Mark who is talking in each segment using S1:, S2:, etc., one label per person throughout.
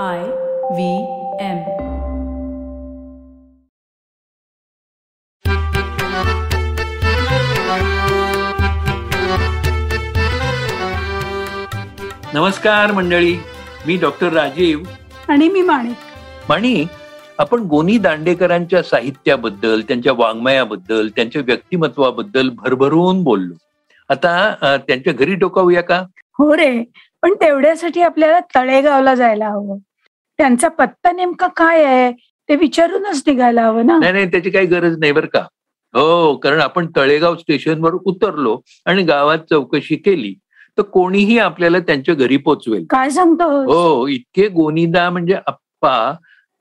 S1: I V M.
S2: नमस्कार मंडळी मी doctor Rajiv.
S3: आणि मी माणिक.
S2: माणिक आपण गोनी दांडेकरांच्या साहित्याबद्दल त्यांच्या वाङ्मयाबद्दल त्यांच्या व्यक्तिमत्वाबद्दल भरभरून बोललो. आता त्यांच्या घरी डोकावूया का?
S3: हो रे पण तेवढ्यासाठी आपल्याला तळेगावला जायला हवं. त्यांचा पत्ता नेमका काय आहे? ते विचारूनच निघायला हवं ना.
S2: नाही नाही त्याची काही गरज नाही बरं का. हो कारण आपण तळेगाव स्टेशनवर उतरलो आणि गावात चौकशी केली तर कोणीही आपल्याला त्यांच्या घरी पोचवेल.
S3: काय सांगतो?
S2: हो इतके गोनीदा म्हणजे आप्पा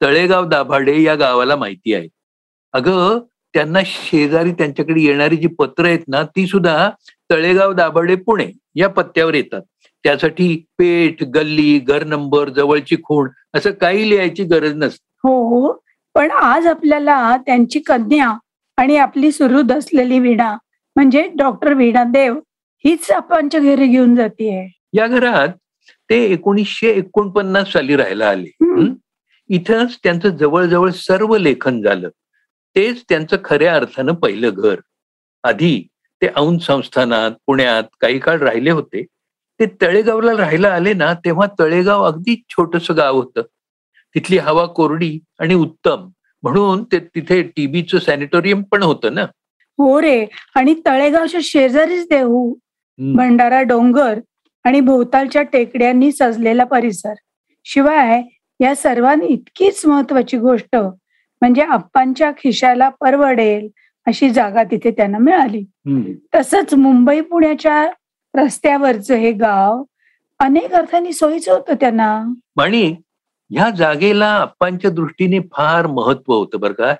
S2: तळेगाव दाभाडे या गावाला माहिती आहे अगं त्यांना शेजारी त्यांच्याकडे येणारी जी पत्र आहेत ना ती सुद्धा तळेगाव दाभाडे पुणे या पत्त्यावर येतात. त्यासाठी पेठ गल्ली घर नंबर जवळची खूण असं काही लिहायची गरज नसते.
S3: हो पण आज आपल्याला त्यांची कन्या आणि आपली सुरू असलेली वीणा म्हणजे डॉक्टर वीणा देव हीच आपणच्या घरी घेऊन जाते
S2: या घरात ते एकोणीसशे एकोणपन्नास साली राहायला आले? इथंच त्यांचं जवळजवळ सर्व लेखन झालं. तेच त्यांचं खऱ्या अर्थानं पहिलं घर. आधी ते औंध संस्थानात पुण्यात काही काळ राहिले होते. ते तळेगावला राहायला आले ना तेव्हा तळेगाव अगदी छोटस गाव होतं. तिथली हवा कोरडी आणि उत्तम. म्हणून ते तिथे टीबीचं सॅनिटोरियम पण होतं ना.
S3: हो रे. आणि तळेगावच्या शेजारीच देऊ
S2: हं.
S3: भंडारा डोंगर आणि भोवतालच्या टेकड्यांनी सजलेला परिसर. शिवाय या सर्वांनी इतकीच महत्वाची गोष्ट म्हणजे आप्पांच्या खिशाला परवडेल अशी जागा तिथे त्यांना मिळाली. तसंच मुंबई पुण्याच्या रस्त्यावरचं हे गाव अनेक अर्थांनी सोयीचं होतं त्यांना.
S2: आणि ह्या जागेला आप्पांच्या दृष्टीने फार महत्त्व होतं बरं का.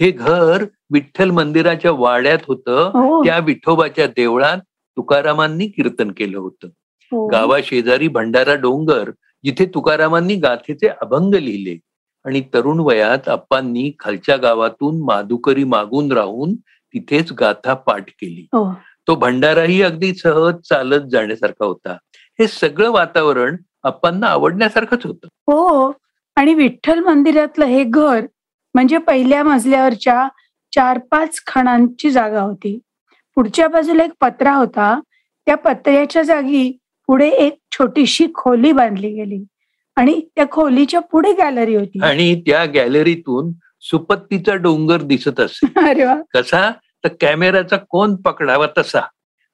S2: हे घर विठ्ठल मंदिराच्या वाड्यात होतं.
S3: हो.
S2: त्या विठोबाच्या देवळात तुकारामांनी कीर्तन केलं होतं.
S3: हो.
S2: गावा शेजारी भंडारा डोंगर जिथे तुकारामांनी गाथेचे अभंग लिहिले. आणि तरुण वयात आप्पांनी खालच्या गावातून माधुकरी मागून राहून तिथेच गाथा पाठ केली.
S3: हो.
S2: तो भंडाराही अगदी सहज चालत जाण्यासारखा होता. हे सगळं वातावरण आप्पांना आवडण्यासारखंच होतं.
S3: हो आणि विठ्ठल मंदिरातलं हे घर म्हणजे पहिल्या मजल्यावरच्या चार पाच खणांची जागा होती. पुढच्या बाजूला एक पत्रा होता. त्या पत्र्याच्या जागी पुढे एक छोटीशी खोली बांधली गेली. आणि त्या खोलीच्या पुढे गॅलरी होती.
S2: आणि त्या गॅलरीतून सुपत्तीचा डोंगर दिसत असे.
S3: अरे वा.
S2: कसा? तर कॅमेराचा कोण पकडावा तसा.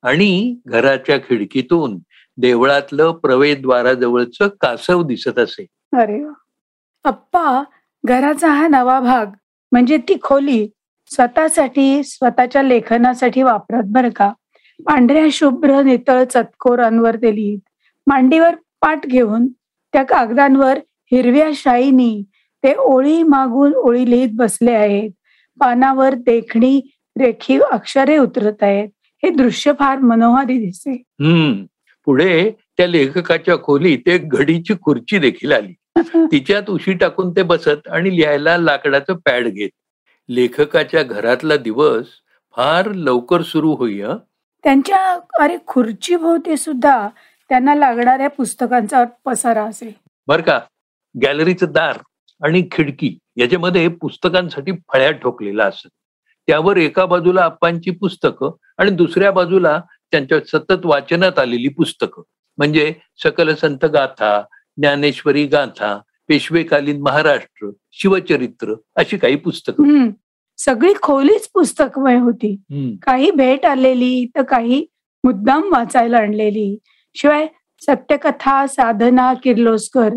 S2: आणि घराच्या खिडकीतून देवळातलं प्रवेशद्वाराजवळचं कासव दिसत असे.
S3: अरे वा. अप्पा घराचा हा नवा भाग म्हणजे ती खोली स्वतःसाठी स्वतःच्या लेखनासाठी वापरत बरं का? पांढऱ्या शुभ्र नितळ चतकोरांवर ते लिहित. मांडीवर पाठ घेऊन त्या कागदांवर हिरव्या शाईनी ते ओळी मागून ओळी लिहित बसले आहेत. पानावर देखणी रेखीव अक्षरे उतरत आहेत. हे दृश्य फार मनोहारी दिसते.
S2: हम्म. पुढे त्या लेखकाच्या खोलीत एक घडीची खुर्ची देखील आली. तिच्यात उशी टाकून ते बसत आणि लिहायला लाकडाचं पॅड घेत. लेखकाच्या घरातला दिवस फार लवकर सुरू होई.
S3: त्यांच्या अरे खुर्ची भोवती सुद्धा त्यांना लागणाऱ्या पुस्तकांचा पसारा असे
S2: बर का? गॅलरीचं दार आणि खिडकी याच्यामध्ये पुस्तकांसाठी फळ्या ठोकलेला असत. त्यावर एका बाजूला आप्पांची पुस्तकं आणि दुसऱ्या बाजूला त्यांच्या सतत वाचनात आलेली पुस्तकं. म्हणजे सकल संत गाथा ज्ञानेश्वरी गाथा पेशवेकालीन महाराष्ट्र शिवचरित्र अशी काही पुस्तकं.
S3: सगळी खोलीच पुस्तकमय होती. काही भेट आलेली तर काही मुद्दाम वाचायला आणलेली. शिवाय सत्यकथा साधना किर्लोस्कर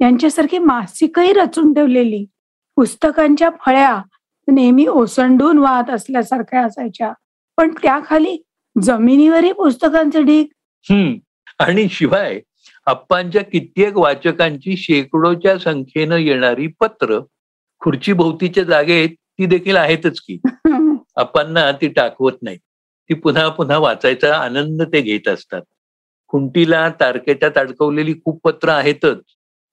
S3: यांच्यासारखी मासिकही रचून ठेवलेली. पुस्तकांच्या फळ्या नेहमी ओसंडून वाहत असल्यासारख्या असायच्या. पण त्याखाली जमिनीवरही पुस्तकांचे ढीग.
S2: हम्म. आणि शिवाय आप्पांच्या कित्येक वाचकांची शेकडोच्या संख्येनं येणारी पत्र खुर्ची भोवतीच्या जागेत ती देखील आहेतच की. आप्पांना ती टाकवत नाही ती पुन्हा पुन्हा वाचायचा आनंद ते घेत असतात. खुंटीला तारकेटात अडकवलेली खूप पत्र आहेतच.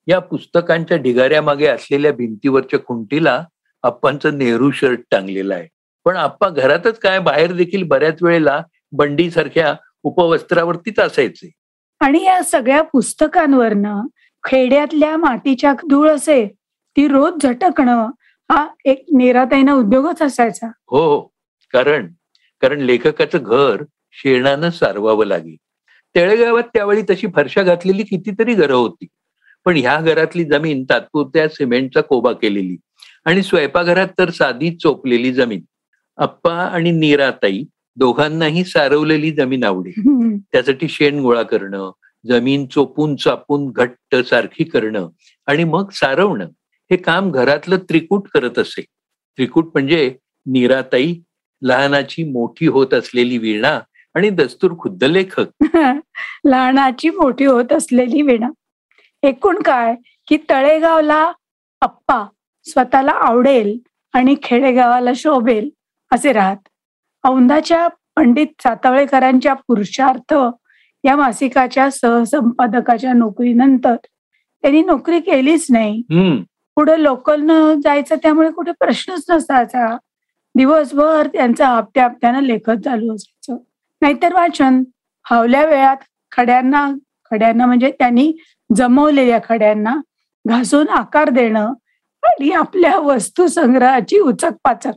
S2: या पुस्तकांच्या ढिगाऱ्या मागे असलेल्या भिंतीवरच्या खुंटीला आप्पांचं नेहरू शर्ट टांगलेलं आहे. पण आप्पा घरातच काय बाहेर देखील बऱ्याच वेळेला बंडी सारख्या उपवस्त्रावरतीच असायचे.
S3: आणि या सगळ्या पुस्तकांवरनं खेड्यातल्या मातीच्या धूळ असे ती रोज झटकणं हा एक निराताईनं उद्योगच असायचा.
S2: हो हो. कारण कारण लेखकाचं घर शेणानं सारवावं लागे तळेगावात त्यावेळी तशी फरशा घातलेली कितीतरी घरं होती. पण ह्या घरातली जमीन तात्पुरत्या सिमेंटचा कोबा केलेली आणि स्वयंपाकघरात तर साधी चोपलेली जमीन. अप्पा आणि नीराताई दोघांनाही सारवलेली जमीन आवडी. त्यासाठी शेण गोळा करणं जमीन चोपून चापून घट्ट सारखी करणं आणि मग सारवणं हे काम घरातलं त्रिकूट करत असे. त्रिकूट म्हणजे नीराताई लहानाची मोठी होत असलेली वीणा आणि दस्तूर खुद्द लेखक.
S3: लहानाची मोठी होत असलेली विणा. एकूण काय की तळेगावला अप्पा स्वतःला आवडेल आणि खेडेगावाला शोभेल असे राहत. औंधाच्या पंडित सातवळेकरांच्या पुरुषार्थ या मासिकाच्या सहसंपादकाच्या नोकरीनंतर त्यांनी नोकरी केलीच नाही. पुढे लोकलनं जायचं त्यामुळे कुठे प्रश्नच नसायचा. दिवसभर त्यांचं हप्त्या हप्त्यानं लेखत चालू असायचं. नाहीतर वाचन. फावल्या वेळात खड्यांना खड्यांना म्हणजे त्यांनी जमवलेल्या खड्यांना घासून आकार देणं आणि आपल्या वस्तू संग्रहाची उचक पाचक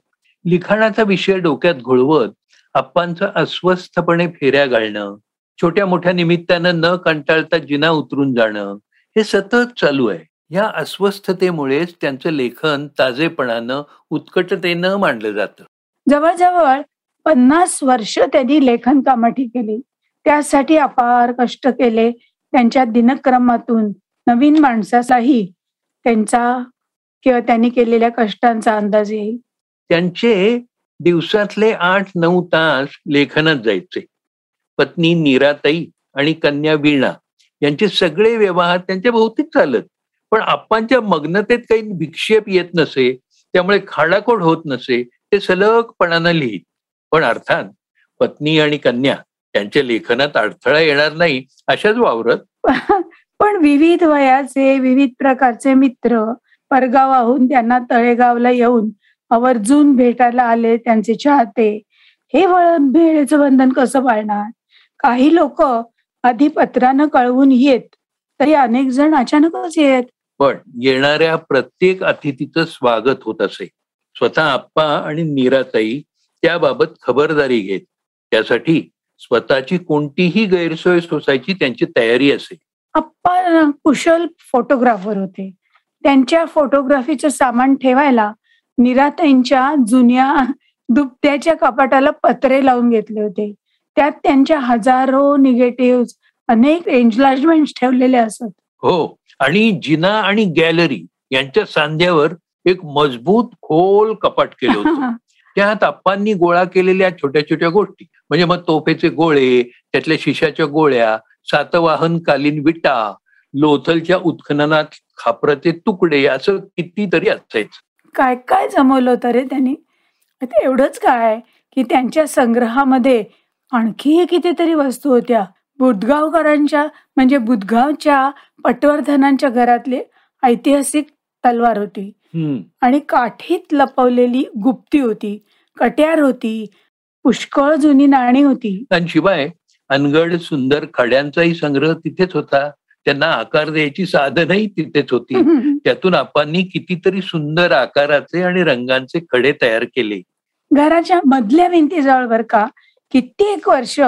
S2: लिखाणाचा विषय डोक्यात घोळवत आप्पांचं अस्वस्थपणे फेऱ्या घालणं छोट्या मोठ्या निमित्तानं न कंटाळता जिना उतरून जाणं हे सतत चालू आहे. या अस्वस्थतेमुळेच त्यांचं लेखन ताजेपणानं उत्कटतेनं मांडलं जातं.
S3: जवळजवळ पन्नास वर्ष त्यांनी लेखन कामाठी केली. त्यासाठी अपार कष्ट केले. त्यांच्या दिनक्रमातून नवीन माणसाचाही त्यांचा किंवा त्यांनी केलेल्या कष्टांचा अंदाज येईल.
S2: त्यांचे दिवसातले आठ नऊ तास लेखनात जायचे. पत्नी नीराताई आणि कन्या वीणा यांचे सगळे व्यवहार त्यांच्या भोवतीच चालत. पण आप्पांच्या मग्नतेत काही विक्षेप येत नसे त्यामुळे खाडाखोड होत नसे ते सलगपणानं लिहित. पण अर्थात पत्नी आणि कन्या त्यांच्या लेखनात अडथळा येणार नाही अशाच वावरत.
S3: पण विविध वयाचे विविध प्रकारचे मित्र परगावाहून त्यांना तळेगावला येऊन आवर्जून भेटायला आले त्यांचे चाहते. हे वळण भेळेचं बंधन कसं पाळणार? काही लोक आधी पत्रानं कळवून येत तरी अनेक जण अचानकच येत.
S2: पण येणाऱ्या प्रत्येक अतिथीचं स्वागत होत असे. स्वतः आप्पा आणि नीराताई त्याबाबत खबरदारी घेत. त्यासाठी स्वतःची कोणतीही गैरसोय सोसायची त्यांची तयारी असे.
S3: अप्पा कुशल फोटोग्राफर होते. त्यांच्या फोटोग्राफीचं सामान ठेवायला निराताईंच्या जुन्या दुपट्याच्या कपाटाला पत्रे लावून घेतले होते. त्यात त्यांच्या हजारो निगेटिव्ह अनेक एन्लार्जमेंट ठेवलेले असत.
S2: हो आणि जिना आणि गॅलरी यांच्या सांध्यावर एक मजबूत खोल कपाट केलं होतं. त्या आप्पांनी गोळा केलेल्या छोट्या छोट्या गोष्टी. म्हणजे मग तोफेचे गोळे त्यातल्या शिशाच्या गोळ्या सातवाहनकालीन विटा लोथलच्या उत्खननात खापराचे तुकडे असं कितीतरी असायचं.
S3: काय काय जमवलं होतं रे त्यांनी? आता एवढंच काय की त्यांच्या संग्रहामध्ये आणखी कितीतरी वस्तू होत्या. बुधगावकरांच्या म्हणजे बुधगावच्या पटवर्धनांच्या घरातले ऐतिहासिक तलवार होती. आणि काठीत लपवलेली गुप्ती होती कट्यार होती पुष्कळ जुनी नाणी होती.
S2: शिवाय अनगड सुंदर खड्यांचाही संग्रह तिथेच होता. त्यांना आकार द्यायची साधनही तिथेच होती. त्यातून आपांनी कितीतरी सुंदर आकाराचे आणि रंगांचे खडे तयार केले.
S3: घराच्या मधल्या भिंतीजवळ बर का कित्येक वर्ष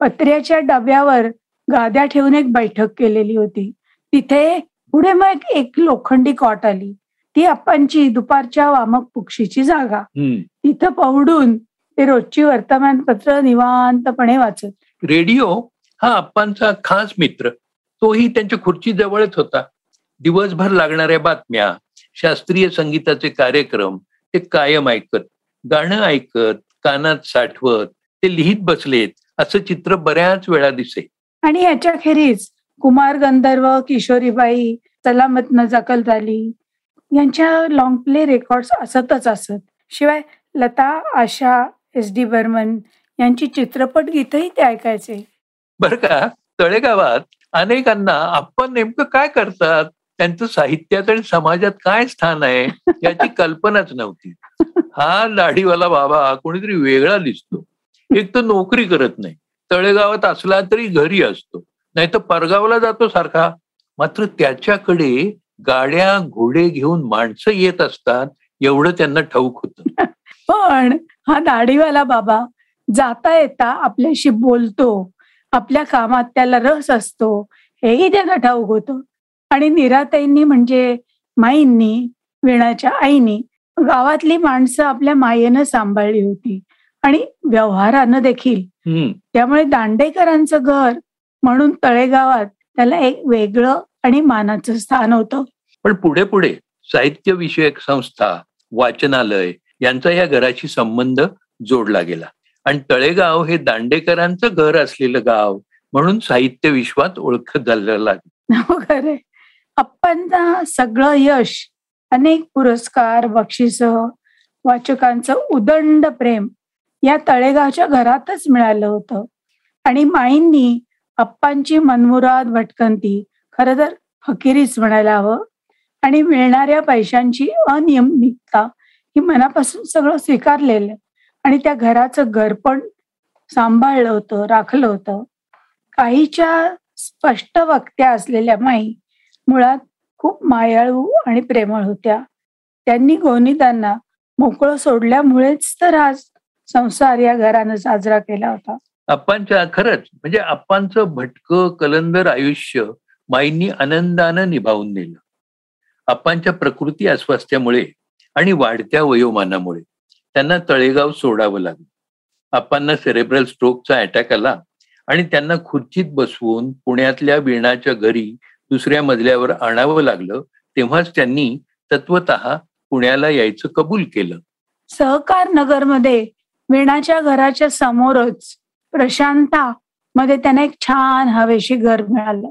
S3: पत्र्याच्या डब्यावर गाद्या ठेवून एक बैठक केलेली होती. तिथे पुढे मग एक लोखंडी कॉट आली. ती अप्पांची दुपारच्या वामक पुक्षीची जागा. तिथं पवडून ते रोजची वर्तमानपत्र निवांतपणे वाचत.
S2: रेडिओ हा आप्पांचा खास मित्र. तोही त्यांच्या खुर्ची जवळच होता. दिवसभर लागणाऱ्या बातम्या शास्त्रीय संगीताचे कार्यक्रम ते कायम ऐकत गाणं ऐकत कानात साठवत ते लिहित बसलेत असं चित्र बऱ्याच वेळा दिसे.
S3: आणि याच्याखेरीज कुमार गंधर्व किशोरीबाई सलामत न जकल झाली यांच्या लॉंग प्ले रेकॉर्ड्स असतच असत. शिवाय लता आशा एस डी बर्मन यांची चित्रपट गीतही ते ऐकायचे.
S2: बर का? तळेगावात अनेकांना आपण नेमकं काय करतात? त्यांचं साहित्यात आणि समाजात काय स्थान आहे याची कल्पनाच नव्हती. हा दाढीवाला बाबा कोणीतरी वेगळा दिसतो. एक तर नोकरी करत नाही. तळेगावात असला तरी घरी असतो. नाही तर परगावला जातो सारखा. मात्र त्याच्याकडे गाड्या घोडे घेऊन माणसं येत असतात एवढं त्यांना ठाऊक होतं.
S3: पण हा दाढीवाला बाबा जाता येता आपल्याशी बोलतो आपल्या कामात त्याला रस असतो हेही त्यांना ठाऊक होतं. आणि निराताईंनी म्हणजे माईंनी वीणाच्या आईनी गावातली माणसं आपल्या मायेनं सांभाळली होती. आणि व्यवहारानं देखील. त्यामुळे दांडेकरांचं घर म्हणून तळेगावात त्याला एक वेगळं आणि मानाचं स्थान होतं.
S2: पण पुढे पुढे साहित्य विषयक संस्था वाचनालय यांचा या घराशी संबंध जोडला गेला. आणि तळेगाव हे दांडेकरांचं घर असलेलं गाव म्हणून साहित्य विश्वात ओळखत झालेलं लागलं.
S3: हो खरे अप्पांना सगळं यश अनेक पुरस्कार बक्षिस वाचकांचं उदंड प्रेम या तळेगावच्या घरातच मिळालं होतं. आणि माईंनी अप्पांची मनमुराद भटकंती खरं तर फकिरीच म्हणायला हवं. आणि मिळणाऱ्या पैशांची अनियमितता ही मनापासून सगळं स्वीकारलेलं. आणि त्या घराचं घर पण सांभाळलं होतं राखलं होतं. काहीच्या स्पष्ट वक्त्या असलेल्या माई मुळात खूप मायाळू आणि प्रेमळ होत्या. त्यांनी गोनीदांना मोकळं सोडल्यामुळेच तर आज संसार या घरानं साजरा केला होता.
S2: आप्पांच्या खरंच म्हणजे आप्पांचं भटकं कलंदर आयुष्य माईंनी आनंदानं निभावून नेलं. आप्पांच्या प्रकृती अस्वास्थ्यामुळे आणि वाढत्या वयोमानामुळे त्यांना तळेगाव सोडावं लागलं. आप्पांना सेरेब्रल स्ट्रोकचा अटॅक आला आणि त्यांना खुर्चीत बसवून पुण्यातल्या वीणाच्या घरी दुसऱ्या मजल्यावर आणावं लागलं तेव्हाच त्यांनी तत्वत पुण्याला यायचं कबूल केलं.
S3: सहकार नगरमध्ये वीणाच्या घराच्या समोरच प्रशांता मध्ये त्यांना एक छान हवेशी घर मिळालं.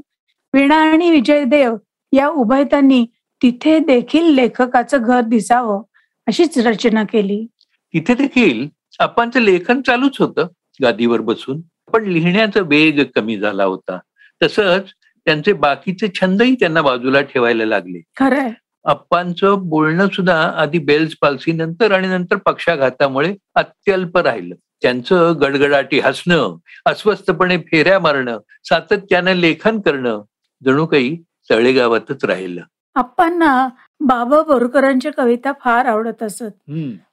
S3: वीणा आणि विजयदेव या उभयतांनी तिथे देखील लेखकाचं घर दिसावं अशीच रचना केली.
S2: तिथे देखील आप्पांचं लेखन चालूच होतं. गादीवर बसून पण लिहिण्याचा वेग कमी झाला होता. तसंच त्यांचे बाकीचे छंदही त्यांना बाजूला ठेवायला लागले.
S3: खरंय.
S2: आप्पांचं बोलणं सुद्धा आधी बेल्स पालसी नंतर आणि नंतर पक्षाघातामुळे अत्यल्प राहिलं. त्यांचं गडगडाटी हसणं अस्वस्थपणे फेऱ्या मारणं सातत्यानं लेखन करणं जणू काही तळेगावातच राहिलं.
S3: आप्पांना बाबा बोरकरांच्या कविता फार आवडत असत.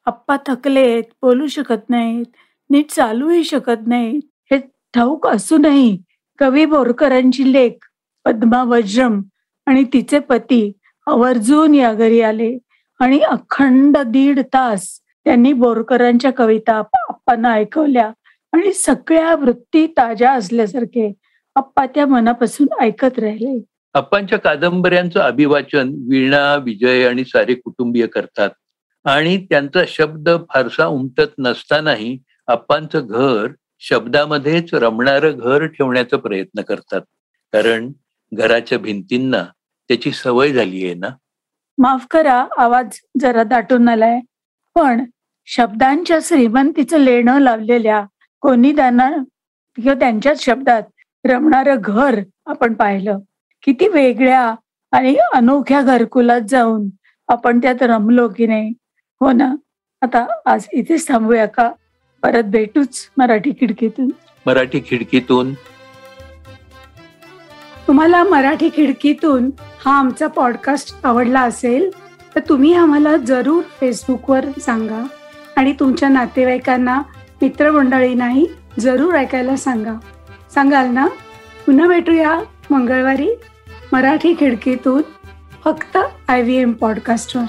S3: आप्पा थकलेत बोलू शकत नाहीत नीट चालूही शकत नाहीत. हे ठाऊक असूनही कवी बोरकरांची लेख पद्मा वज्रम आणि तिचे पती आवर्जून या घरी आले आणि अखंड दीड तास त्यांनी बोरकरांच्या कविता आप्पांना ऐकवल्या आणि सगळ्या वृत्ती ताज्या असल्यासारखे आप्पा त्या मनापासून ऐकत राहिले.
S2: आप्पांच्या कादंबऱ्यांचं अभिवाचन वीणा विजय आणि सारे कुटुंबीय करतात. आणि त्यांचा शब्द फारसा उमटत नसतानाही आप्पांचं घर शब्दामध्येच रमणारं घर ठेवण्याचा प्रयत्न करतात. कारण घराच्या भिंतींना त्याची सवय झाली आहे ना?
S3: माफ करा आवाज जरा दाटून आलाय. पण शब्दांच्या श्रीमंतीचं लेणं लावलेल्या कोणीदांना किंवा त्यांच्याच शब्दात रमणारं घर आपण पाहिलं. किती वेगळ्या आणि अनोख्या घरकुलात जाऊन आपण त्यात रमलो की नाही. हो ना? आता आज इथेच थांबूया का? परत भेटूच मराठी खिडकीतून.
S2: मराठी खिडकीतून.
S3: तुम्हाला मराठी खिडकीतून हा आमचा पॉडकास्ट आवडला असेल तर तुम्ही आम्हाला जरूर फेसबुकवर सांगा आणि तुमच्या नातेवाईकांना मित्रमंडळींनाही जरूर ऐकायला सांगा. सांगाल ना? पुन्हा भेटूया मंगळवारी मराठी खिडकीतून फक्त आय व्ही एम पॉडकास्टवर